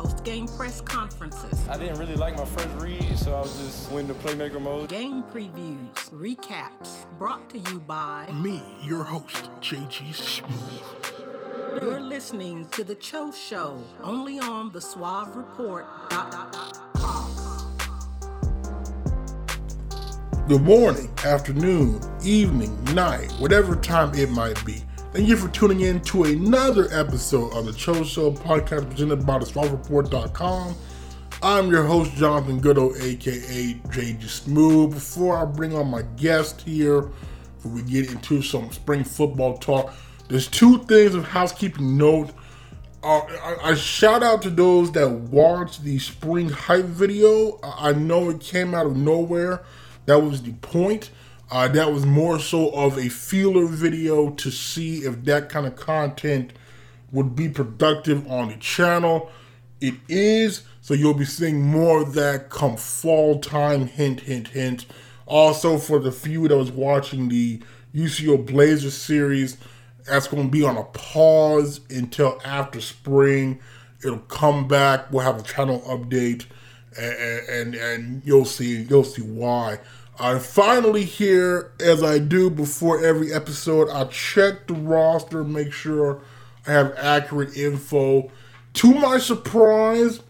Post game press conferences. I didn't really like my first read, so I was just went into playmaker mode. Game previews, recaps, brought to you by Me, your host, JG Smooth. You're listening to The Cho Show, only on the Suave Report. Good morning, afternoon, evening, night, whatever time it might be. Thank you for tuning in to another episode of the Cho Show podcast presented by the I'm your host, Jonathan Goudeau, aka JG Smooth. Before I bring on my guest here, before we get into some spring football talk, there's two things of housekeeping note. Uh, I, I, shout out to those that watched the spring hype video. I know it came out of nowhere. That was the point. Uh, that was more so of a feeler video to see if that kind of content would be productive on the channel. It is, so you'll be seeing more of that come fall time. Hint, hint, hint. Also, for the few that was watching the UCO Blazers series, that's going to be on a pause until after spring. It'll come back. We'll have a channel update, and and, and you'll see you'll see why. I finally here, as I do before every episode, I check the roster, make sure I have accurate info. To my surprise,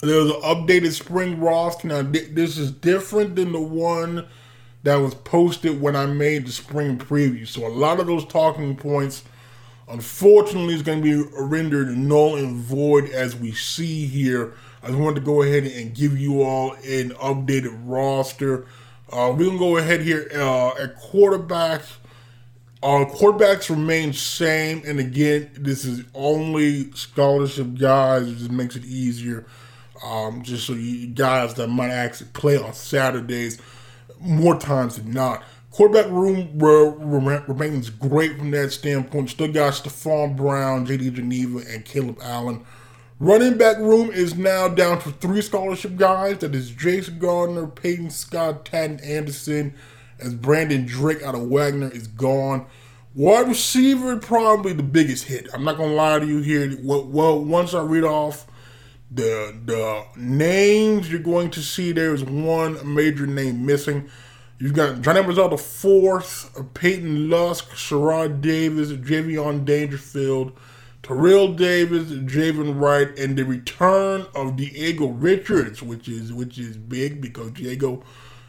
there's an updated spring roster. Now, this is different than the one that was posted when I made the spring preview. So, a lot of those talking points, unfortunately, is going to be rendered null and void as we see here. I just wanted to go ahead and give you all an updated roster. Uh, we can go ahead here uh, at quarterback. Uh, quarterbacks remain same, and again, this is only scholarship guys. It just makes it easier. Um, just so you guys that might actually play on Saturdays more times than not. Quarterback room remains great from that standpoint. Still got Stephon Brown, JD Geneva, and Caleb Allen. Running back room is now down to three scholarship guys. That is Jason Gardner, Peyton Scott, Taden Anderson, as Brandon Drake out of Wagner is gone. Wide receiver, probably the biggest hit. I'm not gonna lie to you here. Well, once I read off the the names you're going to see, there is one major name missing. You've got Johnny Mazzell the fourth, Peyton Lusk, Sherrod Davis, Javion Dangerfield, Terrell Davis, Javon Wright, and the return of Diego Richards, which is which is big because Diego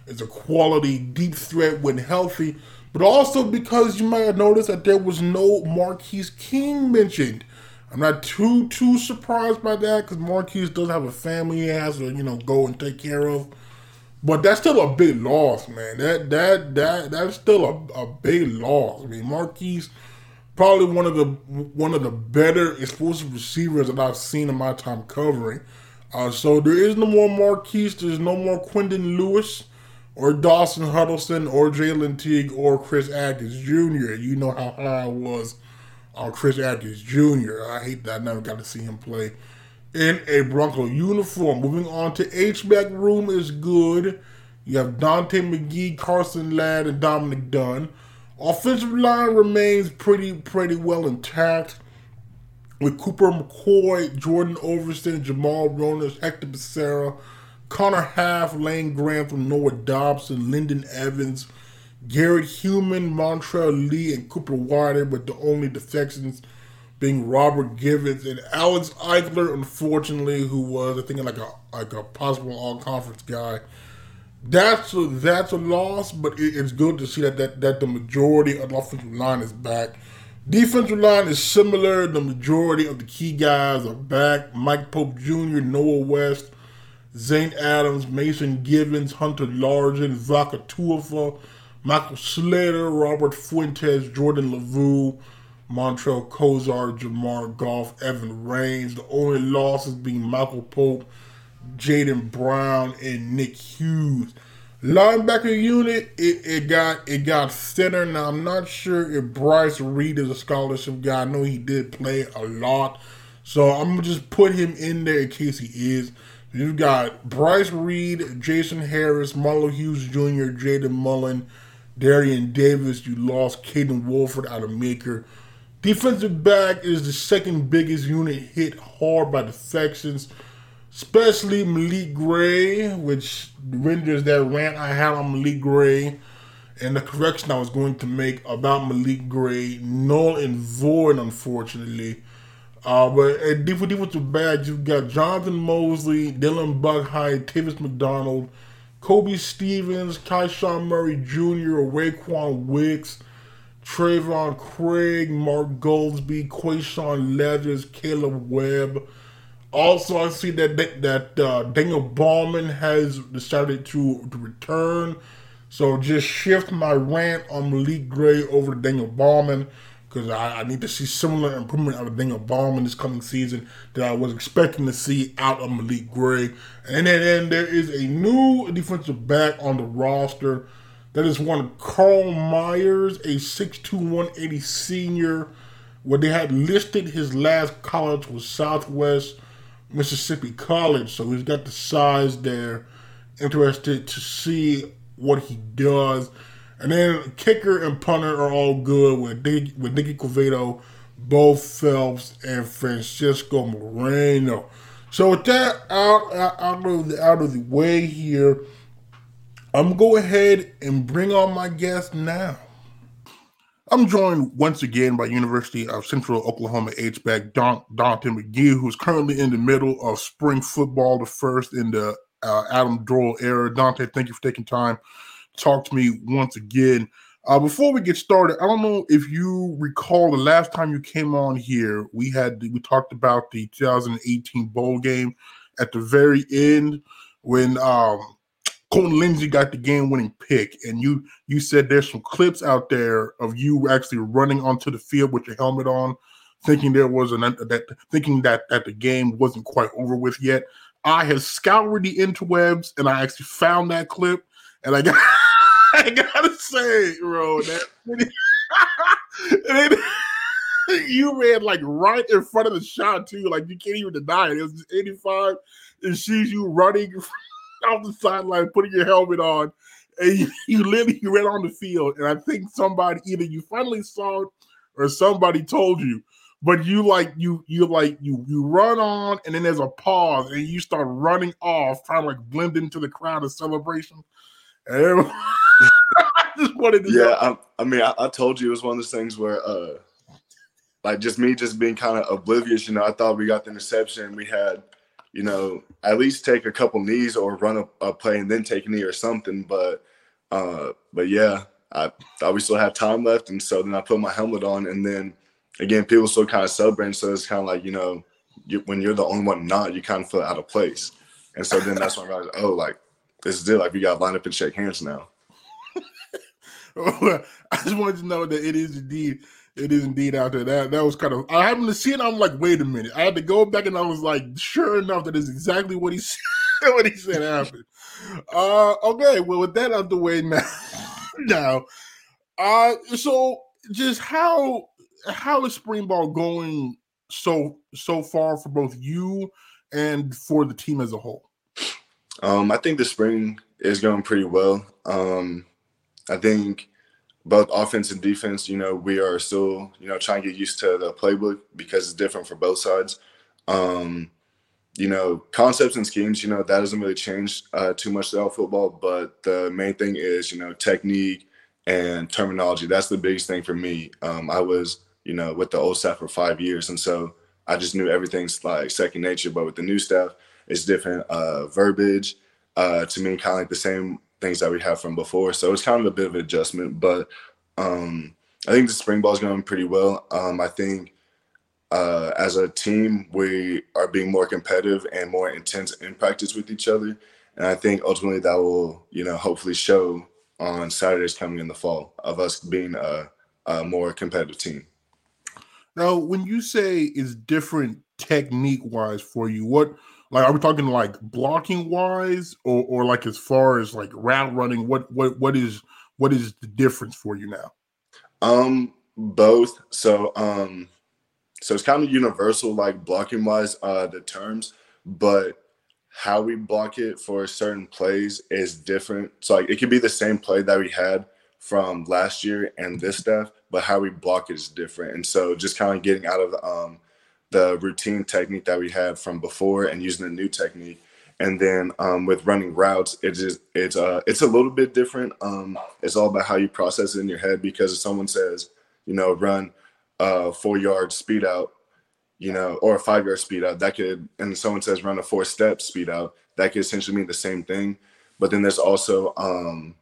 is a quality deep threat when healthy, but also because you might have noticed that there was no Marquise King mentioned. I'm not too too surprised by that because Marquise does have a family he has to you know go and take care of. But that's still a big loss, man. That that that that's still a, a big loss. I mean, Marquise probably one of the one of the better explosive receivers that I've seen in my time covering. Uh, so there is no more Marquise. There's no more Quentin Lewis or Dawson Huddleston or Jalen Teague or Chris Atkins Jr. You know how high I was on Chris Atkins Jr. I hate that I never got to see him play in a Bronco uniform. Moving on to H-back room is good. You have Daunte McGee, Carson Ladd, and Dominic Dunn. Offensive line remains pretty pretty well intact. With Cooper McCoy, Jordan Overston, Jamal Ronas, Hector Becerra, Connor Half, Lane Grantham, Noah Dobson, Lyndon Evans, Garrett Human, Montrell Lee, and Cooper Wider, with the only defections being Robert Givens and Alex Eichler, unfortunately, who was I think like a like a possible all conference guy that's a, that's a loss, but it, it's good to see that, that that the majority of the offensive line is back. Defensive line is similar. The majority of the key guys are back. Mike Pope Jr., Noah West, Zane Adams, Mason Givens, Hunter Largent, Vaka Tuafa, Michael Slater, Robert Fuentes, Jordan LaVue, Montrell Kozar, Jamar Goff, Evan Rains. The only losses being Michael Pope, Jaden Brown, and Nick Hughes. Linebacker unit, it, it got it got thinner. Now I'm not sure if Bryce Reed is a scholarship guy. I know he did play a lot. So I'm gonna just put him in there in case he is. You've got Bryce Reed, Jason Harris, Marlo Hughes Jr., Jaden Mullen, Darian Davis. You lost Caden Wolford out of Maker. Defensive back is the second biggest unit hit hard by the defections especially Malik Gray, which renders that rant I had on Malik Gray and the correction I was going to make about Malik Gray null and void, unfortunately. Uh, but at defensive back, you've got Jonathan Mosley, Dylan Buckheim, Tavis McDonald, Kobe Stevens, Kyshawn Murray Jr., Raequan Wicks, Trayvon Craig, Mark Goldsby, Quayshawn Leathers, Caleb Webb, also, I see that that uh, Daniel Ballman has decided to, to return. So just shift my rant on Malik Gray over to Daniel Ballman because I, I, need to see similar improvement out of Daniel Ballman this coming season that I was expecting to see out of Malik Gray. And then, there is a new defensive back on the roster. That is one Carl Myers, a 6'2", 180 senior. Where they had listed his last college was Southwest Mississippi College, so he's got the size there. Interested to see what he does. And then kicker and punter are all good with with Nicky Quevedo, Bo Phelps, and Francisco Moreno. So with that out, out of the out of the way here, I'm gonna go ahead and bring on my guest now. I'm joined once again by University of Central Oklahoma H-back Don, Daunte McGee, who's currently in the middle of spring football, the first in the uh, Adam Dorrell era. Daunte, thank you for taking time to talk to me once again. Uh, before we get started, I don't know if you recall the last time you came on here, we had we talked about the 2018 bowl game at the very end when um, Colton Lindsey got the game-winning pick, and you you said there's some clips out there of you actually running onto the field with your helmet on, thinking there was an that thinking that that the game wasn't quite over with yet. I have scoured the interwebs, and I actually found that clip, and I got I gotta say, bro, that you ran like right in front of the shot too, like you can't even deny it. It was 85, and she's you running off the sideline, putting your helmet on, and you, you literally ran on the field. And I think somebody either you finally saw it or somebody told you. But you like you you like you you run on and then there's a pause and you start running off, trying to like blend into the crowd of celebration. And I just wanted to Yeah, I, I, mean I, I told you it was one of those things where uh like just me just being kind of oblivious, you know, I thought we got the interception. We had you know, at least take a couple knees or run a, a play and then take a knee or something. But uh, but yeah, I thought we still had time left, and so then I put my helmet on, and then again, people still kind of celebrating. So it's kind of like you know, you, when you're the only one not, you kind of feel out of place. And so then that's when I realized, oh, like this is it. Like we got to line up and shake hands now. I just wanted to know that it is indeed it is indeed out there. That that was kind of I happened to see it. I'm like, wait a minute. I had to go back and I was like, sure enough, that is exactly what he said. what he said happened. Uh, okay. Well, with that out the way now, now, uh, so just how how is spring ball going so so far for both you and for the team as a whole? Um, I think the spring is going pretty well. Um, I think both offense and defense, you know, we are still, you know, trying to get used to the playbook because it's different for both sides. Um, you know, concepts and schemes, you know, that doesn't really change uh, too much throughout football, but the main thing is, you know, technique and terminology. That's the biggest thing for me. Um, I was, you know, with the old staff for five years, and so I just knew everything's like second nature. But with the new staff, it's different uh, verbiage. Uh, to me, kind of like the same things that we have from before. So it's kind of a bit of an adjustment, but um, I think the spring ball is going pretty well. Um, I think uh, as a team, we are being more competitive and more intense in practice with each other. And I think ultimately that will, you know, hopefully show on Saturdays coming in the fall of us being a, a more competitive team. Now, when you say it's different technique wise for you, what like are we talking like blocking wise or or like as far as like route running? What what what is what is the difference for you now? Um, both. So um, so it's kind of universal, like blocking wise, uh, the terms, but how we block it for certain plays is different. So like it could be the same play that we had from last year and this stuff, but how we block it is different. And so just kind of getting out of um, the routine technique that we had from before and using a new technique. And then um, with running routes, it's just it's uh it's a little bit different. Um, it's all about how you process it in your head because if someone says, you know, run uh four yard speed out, you know, or a five yard speed out, that could and someone says run a four step speed out, that could essentially mean the same thing. But then there's also um,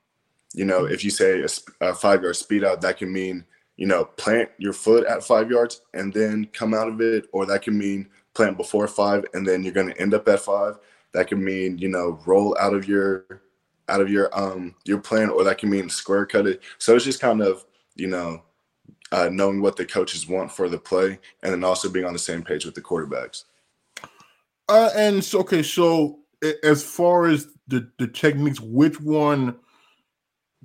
you know, if you say a, a five yard speed out, that can mean you know, plant your foot at five yards and then come out of it, or that can mean plant before five and then you're going to end up at five. That can mean you know roll out of your out of your um your plan, or that can mean square cut it. So it's just kind of you know uh, knowing what the coaches want for the play, and then also being on the same page with the quarterbacks. Uh, and so okay, so as far as the the techniques, which one?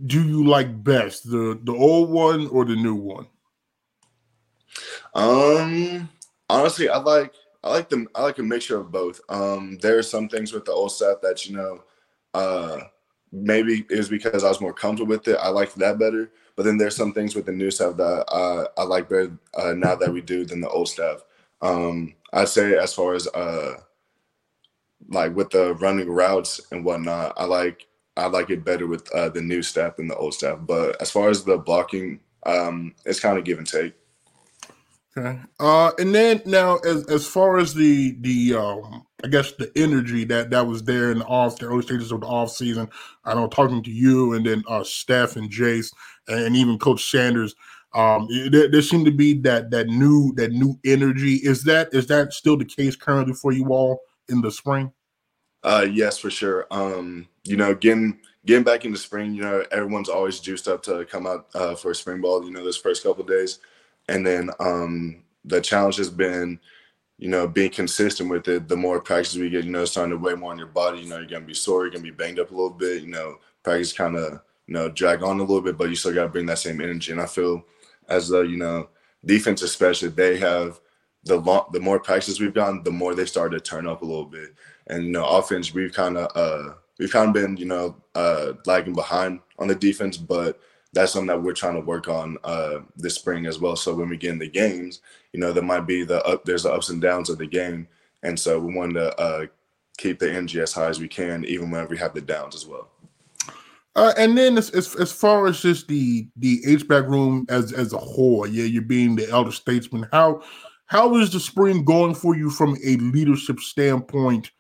Do you like best, the the old one or the new one? Um, honestly, I like I like them. I like a mixture of both. Um, there are some things with the old stuff that you know, uh, maybe it was because I was more comfortable with it. I like that better. But then there's some things with the new stuff that uh, I like better uh, now that we do than the old stuff. Um, I'd say as far as uh, like with the running routes and whatnot, I like I like it better with uh, the new staff than the old staff. But as far as the blocking, um, it's kind of give and take. Okay. Uh, and then now, as as far as the the um, I guess the energy that that was there in the off the early stages of the off season, I know talking to you and then uh, Steph and Jace and even Coach Sanders, um, there, there seemed to be that that new that new energy. Is that is that still the case currently for you all in the spring? Uh, yes, for sure. Um, you know, getting getting back into spring, you know, everyone's always juiced up to come out uh, for spring ball. You know, those first couple days, and then um, the challenge has been, you know, being consistent with it. The more practice we get, you know, starting to weigh more on your body. You know, you're gonna be sore, you're gonna be banged up a little bit. You know, practice kind of you know drag on a little bit, but you still got to bring that same energy. And I feel as though you know, defense especially, they have the long, the more practice we've gotten, the more they start to turn up a little bit. And you know, offense, we've kind of uh, we've kind of been you know uh, lagging behind on the defense, but that's something that we're trying to work on uh, this spring as well. So when we get in the games, you know, there might be the up, there's the ups and downs of the game, and so we want to uh, keep the energy as high as we can, even when we have the downs as well. Uh, and then as, as, as far as just the the H back room as as a whole, yeah, you're being the elder statesman. How how is the spring going for you from a leadership standpoint?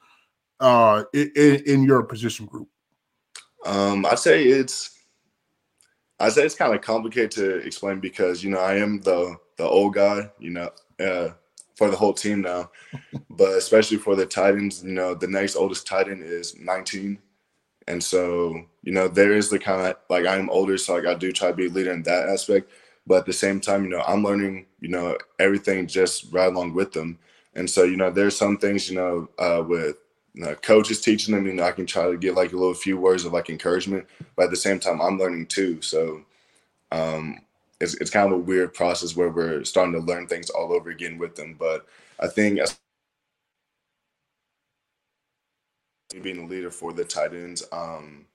Uh, in, in your position group? Um, I'd say it's I'd say it's kind of complicated to explain because you know I am the the old guy, you know, uh, for the whole team now, but especially for the tight ends, you know, the next oldest tight end is 19, and so you know there is the kind of like I'm older, so like I do try to be a leader in that aspect, but at the same time, you know, I'm learning, you know, everything just right along with them, and so you know there's some things, you know, uh, with you coach is teaching them, and I can try to get like a little few words of like encouragement, but at the same time, I'm learning too. So um, it's, it's kind of a weird process where we're starting to learn things all over again with them. But I think as being a leader for the tight ends, um,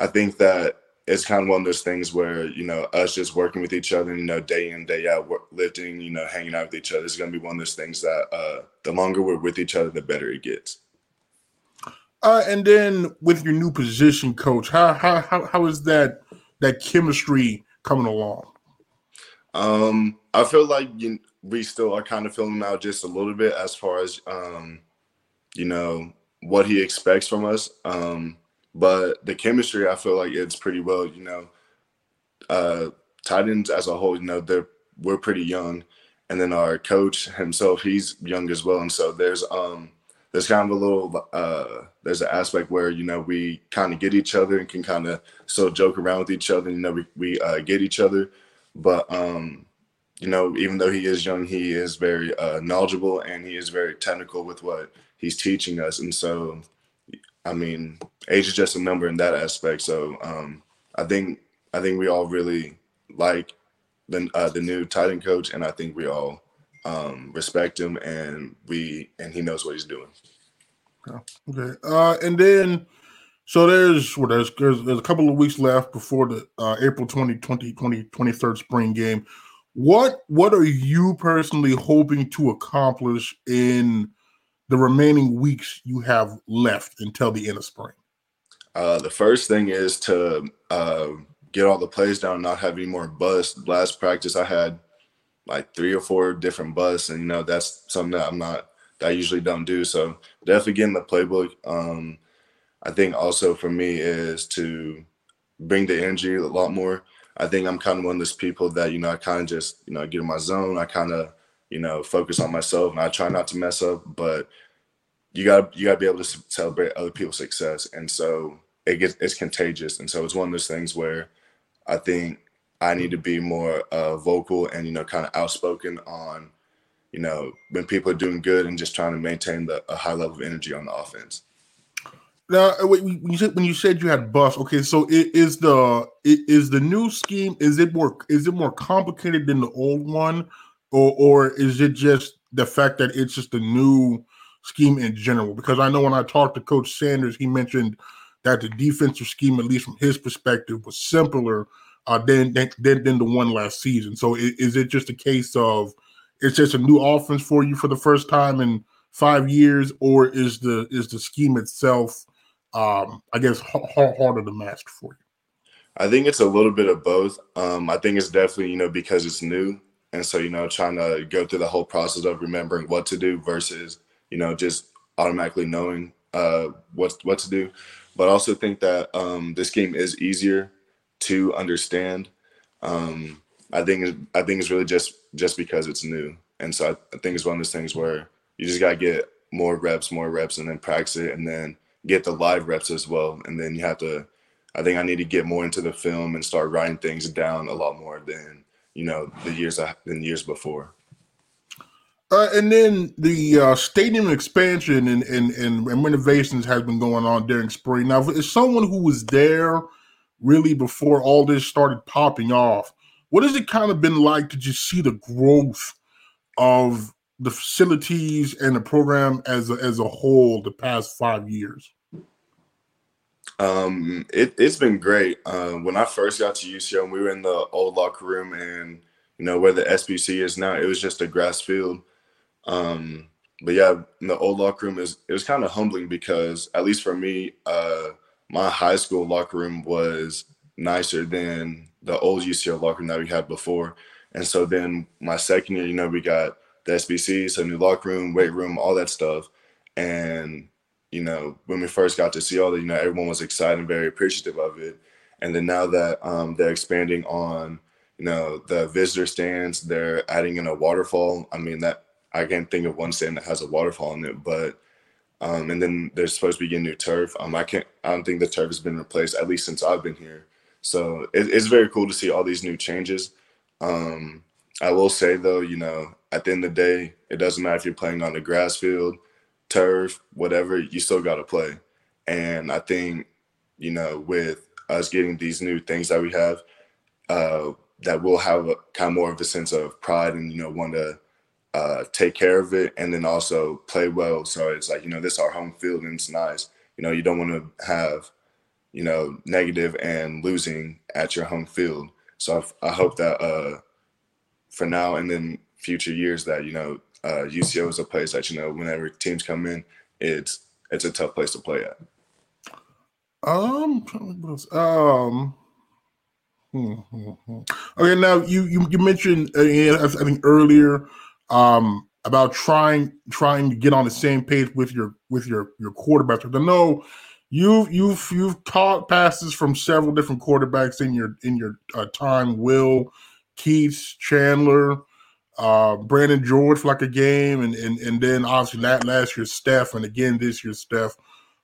I think that it's kind of one of those things where you know us just working with each other, you know, day in day out, work, lifting, you know, hanging out with each other is going to be one of those things that uh, the longer we're with each other, the better it gets. Uh, and then with your new position, coach, how how how, how is that that chemistry coming along? Um, I feel like you, we still are kind of filling out just a little bit as far as um, you know what he expects from us. Um, but the chemistry, I feel like it's pretty well. You know, uh, tight ends as a whole, you know, they're we're pretty young, and then our coach himself, he's young as well, and so there's um there's kind of a little uh, there's an aspect where you know we kind of get each other and can kind of still joke around with each other. You know, we we uh, get each other, but um, you know, even though he is young, he is very uh, knowledgeable and he is very technical with what he's teaching us. And so, I mean, age is just a number in that aspect. So um, I think I think we all really like the uh, the new tight end coach, and I think we all um, respect him, and we and he knows what he's doing. Okay, uh, and then so there's what there's, there's, there's a couple of weeks left before the uh, April 20, 20, 20, 23rd spring game. What what are you personally hoping to accomplish in the remaining weeks you have left until the end of spring? Uh, the first thing is to uh, get all the plays down, not have any more busts. Last practice, I had like three or four different busts, and you know that's something that I'm not that I usually don't do. So definitely getting the playbook. Um, I think also for me is to bring the energy a lot more. I think I'm kind of one of those people that you know I kind of just you know get in my zone. I kind of you know focus on myself and I try not to mess up. But you got you got to be able to celebrate other people's success, and so it gets it's contagious. And so it's one of those things where I think I need to be more uh, vocal and you know kind of outspoken on you know when people are doing good and just trying to maintain the a high level of energy on the offense. Now, uh, when you said when you said you had bus, okay, so it is the it is the new scheme. Is it more is it more complicated than the old one, or or is it just the fact that it's just a new scheme in general? Because I know when I talked to Coach Sanders, he mentioned that the defensive scheme, at least from his perspective, was simpler uh, than, than than the one last season. So is, it just a case of it's just a new offense for you for the first time in five years, or is the is the scheme itself? um, I guess, harder to master for you? I think it's a little bit of both. Um, I think it's definitely, you know, because it's new. And so, you know, trying to go through the whole process of remembering what to do versus, you know, just automatically knowing uh, what, what to do. But I also think that um, this game is easier to understand. Um, I think I think it's really just just because it's new, and so I, I think it's one of those things where you just gotta get more reps, more reps, and then practice it, and then get the live reps as well. And then you have to, I think I need to get more into the film and start writing things down a lot more than, you know, the years than years before. Uh, and then the uh, stadium expansion and, and, and, renovations has been going on during spring. Now, as someone who was there really before all this started popping off, what has it kind of been like to just see the growth of the facilities and the program as a, as a whole the past five years? Um, it, it's been great. Uh, when I first got to UCO, we were in the old locker room, and you know where the SBC is now, it was just a grass field. Um, but yeah, the old locker room is it was kind of humbling because at least for me, uh, my high school locker room was nicer than the old UCO locker room that we had before. And so then my second year, you know, we got the SBC, so new locker room, weight room, all that stuff. And you know, when we first got to see all that, you know, everyone was excited and very appreciative of it. And then now that um, they're expanding on, you know, the visitor stands, they're adding in a waterfall. I mean, that I can't think of one stand that has a waterfall in it, but um, and then there's supposed to be getting new turf. Um, I can't, I don't think the turf has been replaced at least since I've been here. So it, it's very cool to see all these new changes. Um, I will say though, you know, at the end of the day, it doesn't matter if you're playing on the grass field turf, whatever, you still got to play. And I think, you know, with us getting these new things that we have, uh, that we'll have a kind of more of a sense of pride and, you know, want to uh, take care of it and then also play well. So it's like, you know, this is our home field and it's nice. You know, you don't want to have, you know, negative and losing at your home field. So I, I hope that uh, for now and then future years that, you know, uh, UCO is a place that you know whenever teams come in, it's it's a tough place to play at. Um, um. Hmm, hmm, hmm. Okay, now you you, you mentioned uh, I think earlier um, about trying trying to get on the same page with your with your your quarterbacks. I know you've you've you've taught passes from several different quarterbacks in your in your uh, time. Will Keats Chandler, uh, Brandon George for like a game, and and, and then obviously last, last year Steph, and again this year Steph.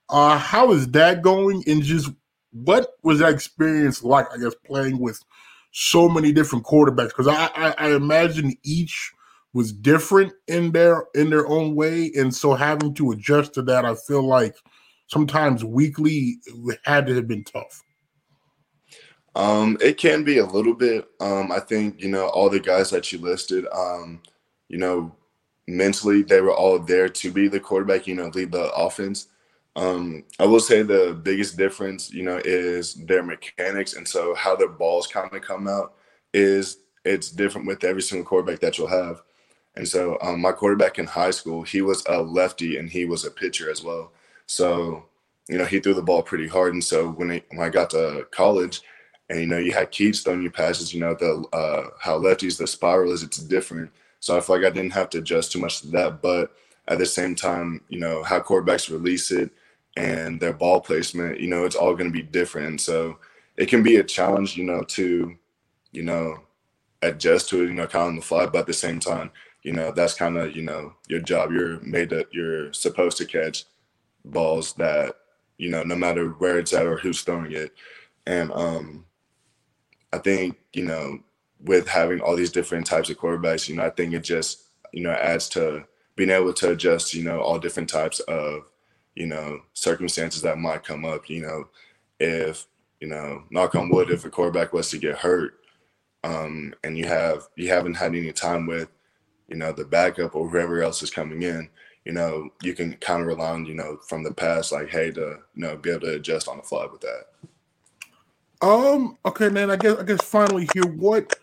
Uh, how is that going? And just what was that experience like? I guess playing with so many different quarterbacks because I, I, I imagine each was different in their in their own way, and so having to adjust to that, I feel like sometimes weekly had to have been tough. Um, it can be a little bit. Um, I think you know all the guys that you listed. Um, you know, mentally they were all there to be the quarterback. You know, lead the offense. Um, I will say the biggest difference, you know, is their mechanics, and so how their balls kind of come out is it's different with every single quarterback that you'll have. And so um, my quarterback in high school, he was a lefty and he was a pitcher as well. So you know, he threw the ball pretty hard. And so when, he, when I got to college, and you know you had Keats throwing you passes. You know the uh, how lefties the spiral is it's different. So I feel like I didn't have to adjust too much to that. But at the same time, you know how quarterbacks release it and their ball placement. You know it's all going to be different. So it can be a challenge. You know to you know adjust to it. You know kind of on the fly. But at the same time, you know that's kind of you know your job. You're made that you're supposed to catch balls that you know no matter where it's at or who's throwing it. And um, I think, you know, with having all these different types of quarterbacks, you know, I think it just, you know, adds to being able to adjust, you know, all different types of, you know, circumstances that might come up. You know, if, you know, knock on wood, if a quarterback was to get hurt, um, and you have you haven't had any time with, you know, the backup or whoever else is coming in, you know, you can kind of rely on, you know, from the past, like, hey, to you know, be able to adjust on the fly with that. Um. Okay, man. I guess I guess finally here, what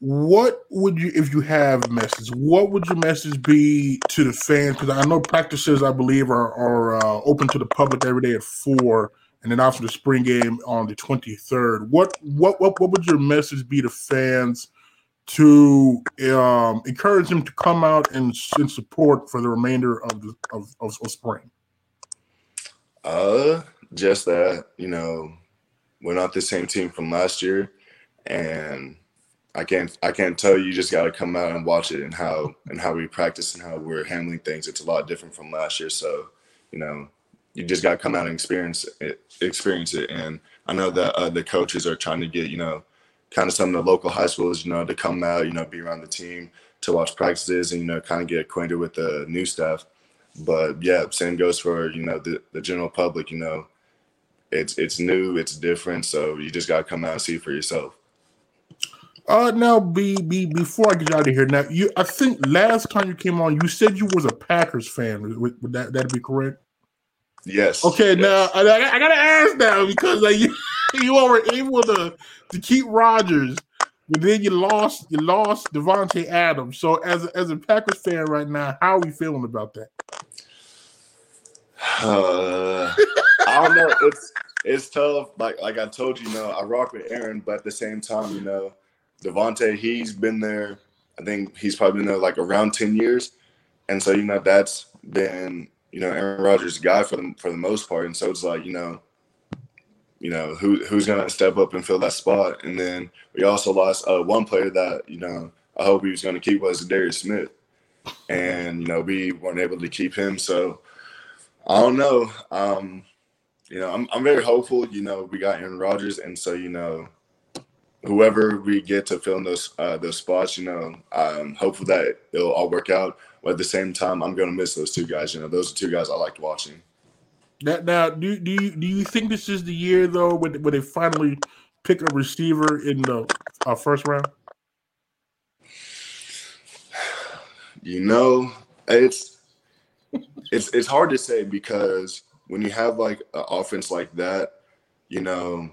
what would you if you have message? What would your message be to the fans? Because I know practices, I believe, are are uh, open to the public every day at four, and then after the spring game on the twenty third. What what what what would your message be to fans? to um, encourage them to come out and, and support for the remainder of the of, of, of spring? Uh, just that you know we're not the same team from last year, and I can't I can't tell you. You just got to come out and watch it and how and how we practice and how we're handling things. It's a lot different from last year. So, you know, you just got to come out and experience it. Experience it. And I know that uh, the coaches are trying to get you know, kind of some of the local high schools, you know, to come out, you know, be around the team to watch practices and you know, kind of get acquainted with the new stuff. But yeah, same goes for you know the the general public. You know, it's it's new, it's different, so you just gotta come out and see for yourself. Uh now be be before I get out of here. Now you I think last time you came on, you said you was a Packers fan. Would, would that that be correct? Yes. Okay, yes. now I, I, gotta ask now because like you, you were able to to keep Rodgers, but then you lost you lost Davante Adams. So as a, as a Packers fan right now, how are we feeling about that? Uh, I don't know. It's it's tough. Like like I told you, you know, I rock with Aaron, but at the same time, you know, Davante, he's been there. I think he's probably been there like around ten years, and so you know that's been you know Aaron Rodgers' guy for the for the most part, and so it's like you know, you know who who's gonna step up and fill that spot, and then we also lost uh, one player that you know I hope he was gonna keep was Darius Smith, and you know we weren't able to keep him, so I don't know. Um, you know, I'm I'm very hopeful. You know, we got Aaron Rodgers, and so you know, whoever we get to fill in those uh, those spots, you know, I'm hopeful that it'll all work out. But at the same time, I'm gonna miss those two guys. You know, those are two guys I liked watching. Now, now do do you do you think this is the year though when when they finally pick a receiver in the uh, first round? You know, it's it's it's hard to say because when you have like an offense like that, you know,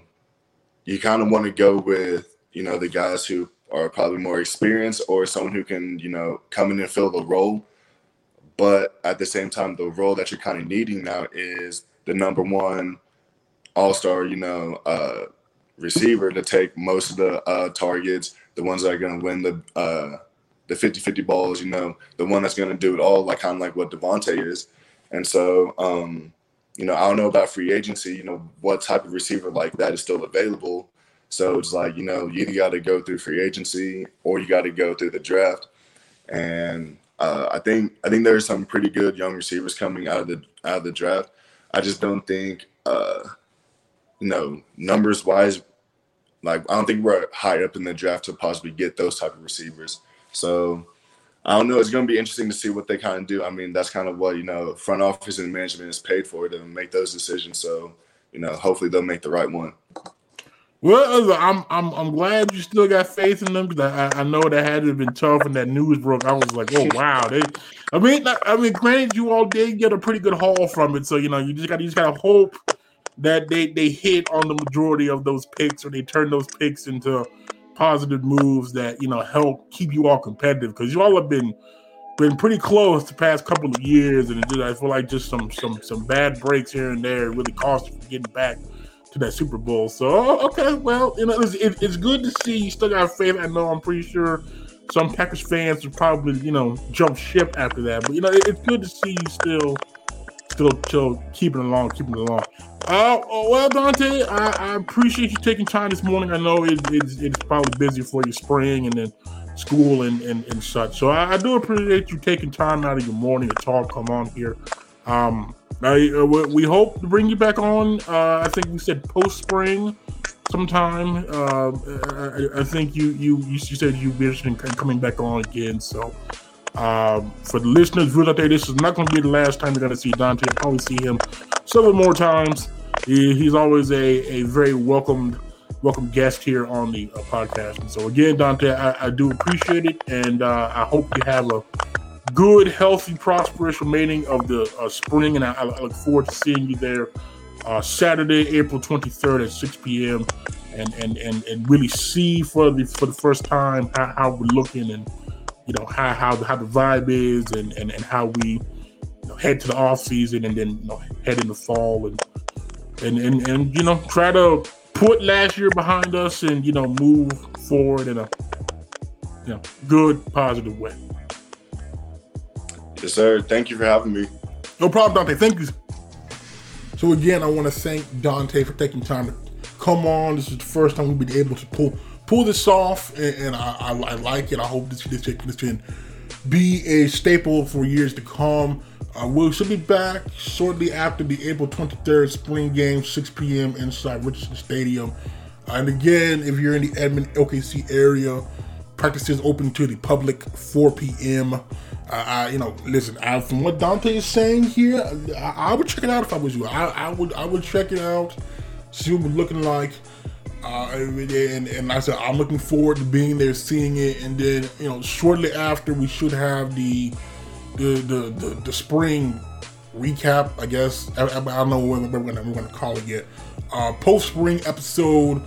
you kind of want to go with you know the guys who are probably more experienced or someone who can you know come in and fill the role. But at the same time, the role that you're kind of needing now is the number one all star, you know, uh, receiver to take most of the uh, targets, the ones that are going to win the uh, the 50-50 balls, you know, the one that's going to do it all, like kind of like what Davante is. And so, um, you know, I don't know about free agency, you know, what type of receiver like that is still available. So it's like, you know, you either got to go through free agency or you got to go through the draft. And uh, I think I think there's some pretty good young receivers coming out of the out of the draft. I just don't think, uh, you know, numbers wise, like I don't think we're high up in the draft to possibly get those type of receivers. So I don't know. It's going to be interesting to see what they kind of do. I mean, that's kind of what you know, front office and management is paid for to make those decisions. So you know, hopefully they'll make the right one. Well, uh, I'm I'm I'm glad you still got faith in them because I, I know that had to have been tough when that news broke. I was like, oh wow, they. I mean, I mean, granted, you all did get a pretty good haul from it, so you know, you just got you just got to hope that they they hit on the majority of those picks or they turn those picks into positive moves that you know help keep you all competitive because you all have been been pretty close the past couple of years, and I feel like just some some some bad breaks here and there really cost you getting back to that Super Bowl. So okay, well, you know, it's, it, it's good to see you still got faith. I know I'm pretty sure some Packers fans would probably you know jump ship after that, but you know, it, it's good to see you still still still keeping along, keeping along. Uh, well, Daunte, I, I, appreciate you taking time this morning. I know it, it's, probably busy for your spring and then school and, and, and such. So I, I, do appreciate you taking time out of your morning to talk, come on here. Um, I, uh, we hope to bring you back on. Uh, I think we said post spring sometime. Uh, I, I, think you, you you said you mentioned coming back on again. So um, for the listeners, viewers out this is not going to be the last time you're going to see Daunte. I'll probably see him several more times. He, he's always a, a very welcomed welcome guest here on the uh, podcast. And so again, Daunte, I, I do appreciate it, and uh, I hope you have a good, healthy, prosperous remaining of the uh, spring, and I, I, look forward to seeing you there uh, Saturday, April 23rd at 6 p.m. And, and, and, and really see for the for the first time how, how we're looking and you know how how, how the vibe is and, and, and how we you know, head to the off season and then you know, head in the fall and and, and and you know try to put last year behind us and you know move forward in a you know good positive way. Yes, sir. Thank you for having me. No problem, Daunte. Thank you. So again, I want to thank Daunte for taking time to come on. This is the first time we've been able to pull pull this off, and, and I, I, I, like it. I hope this this, this can be a staple for years to come. Uh, we should be back shortly after the April 23rd spring game, 6 p.m. inside Richardson Stadium. And again, if you're in the Edmond OKC area, practices open to the public 4 p.m. Uh, I, you know, listen. I, from what Daunte is saying here, I, I, would check it out if I was you. I, I would, I would check it out, see what we're looking like. Uh, and, and I said I'm looking forward to being there, seeing it, and then you know, shortly after we should have the the the the, the spring recap. I guess I, I don't know what we're gonna we're gonna call it yet. Uh, Post spring episode.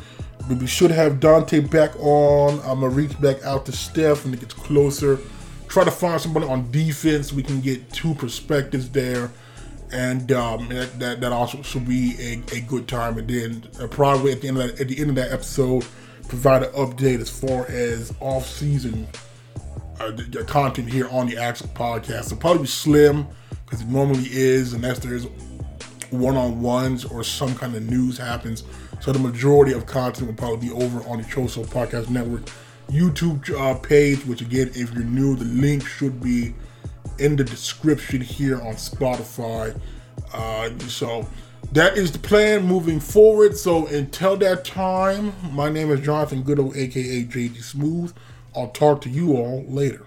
We should have Daunte back on. I'm gonna reach back out to Steph when it gets closer. Try to find somebody on defense. We can get two perspectives there, and um, that, that, that also should be a, a good time. And then uh, probably at the end of that, at the end of that episode, provide an update as far as off season uh, the, content here on the actual podcast. It'll probably be slim because it normally is, unless there's one-on-ones or some kind of news happens. So the majority of content will probably be over on the Cho Show Podcast Network YouTube uh, page. Which again, if you're new, the link should be in the description here on Spotify. Uh, so that is the plan moving forward. So until that time, my name is Jonathan Goudeau, aka JG Smooth. I'll talk to you all later.